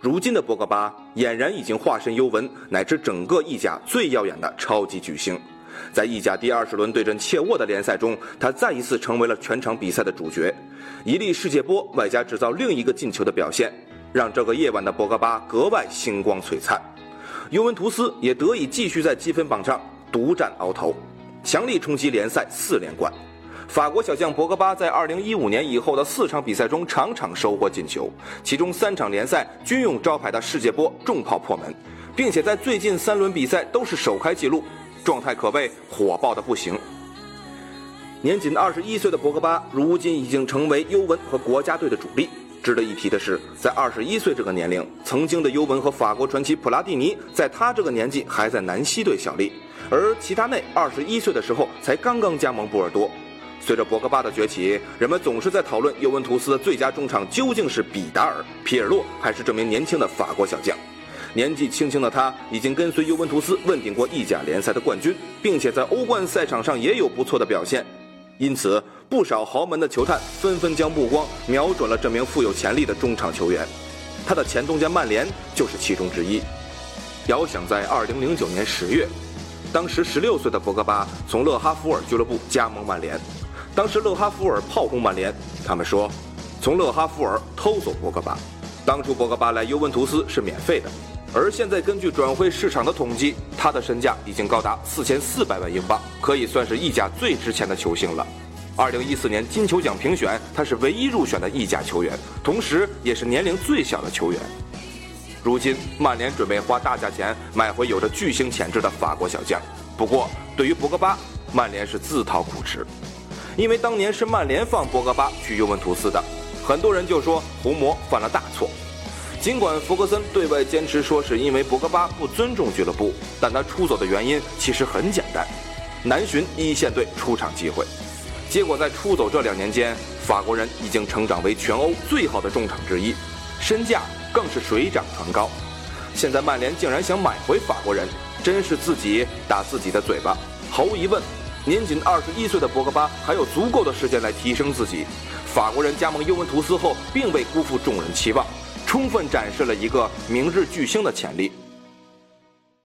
如今的博格巴俨然已经化身尤文乃至整个意甲最耀眼的超级巨星。在意甲第二十轮对阵切沃的联赛中，他再一次成为了全场比赛的主角。一粒世界波外加制造另一个进球的表现，让这个夜晚的博格巴格外星光璀璨。尤文图斯也得以继续在积分榜上独占鳌头，强力冲击联赛四连冠。法国小将博格巴在2015年以后的四场比赛中场场收获进球，其中三场联赛均用招牌的世界波重炮破门，并且在最近三轮比赛都是首开纪录，状态可谓火爆的不行。年仅二十一岁的博格巴，如今已经成为尤文和国家队的主力。值得一提的是，在二十一岁这个年龄，曾经的尤文和法国传奇普拉蒂尼，在他这个年纪还在南希队效力，而齐达内二十一岁的时候才刚刚加盟波尔多。随着博格巴的崛起，人们总是在讨论尤文图斯的最佳中场究竟是比达尔、皮尔洛还是这名年轻的法国小将。年纪轻轻的他已经跟随尤文图斯问鼎过意甲联赛的冠军，并且在欧冠赛场上也有不错的表现。因此，不少豪门的球探纷纷将目光瞄准了这名富有潜力的中场球员。他的前东家曼联就是其中之一。遥想在2009年10月，当时16岁的博格巴从勒哈弗尔俱乐部加盟曼联。当时勒哈弗尔炮轰曼联，他们说，从勒哈弗尔偷走博格巴。当初博格巴来尤文图斯是免费的，而现在根据转会市场的统计，他的身价已经高达四千四百万英镑，可以算是意甲最值钱的球星了。二零一四年金球奖评选，他是唯一入选的意甲球员，同时也是年龄最小的球员。如今曼联准备花大价钱买回有着巨星潜质的法国小将，不过对于博格巴，曼联是自讨苦吃。因为当年是曼联放博格巴去尤文图斯的，很多人就说红魔犯了大错。尽管弗格森对外坚持说是因为博格巴不尊重俱乐部，但他出走的原因其实很简单，难寻一线队出场机会。结果在出走这两年间，法国人已经成长为全欧最好的中场之一，身价更是水涨船高。现在曼联竟然想买回法国人，真是自己打自己的嘴巴。毫无疑问。年仅二十一岁的博格巴还有足够的时间来提升自己。法国人加盟尤文图斯后，并未辜负众人期望，充分展示了一个明日巨星的潜力。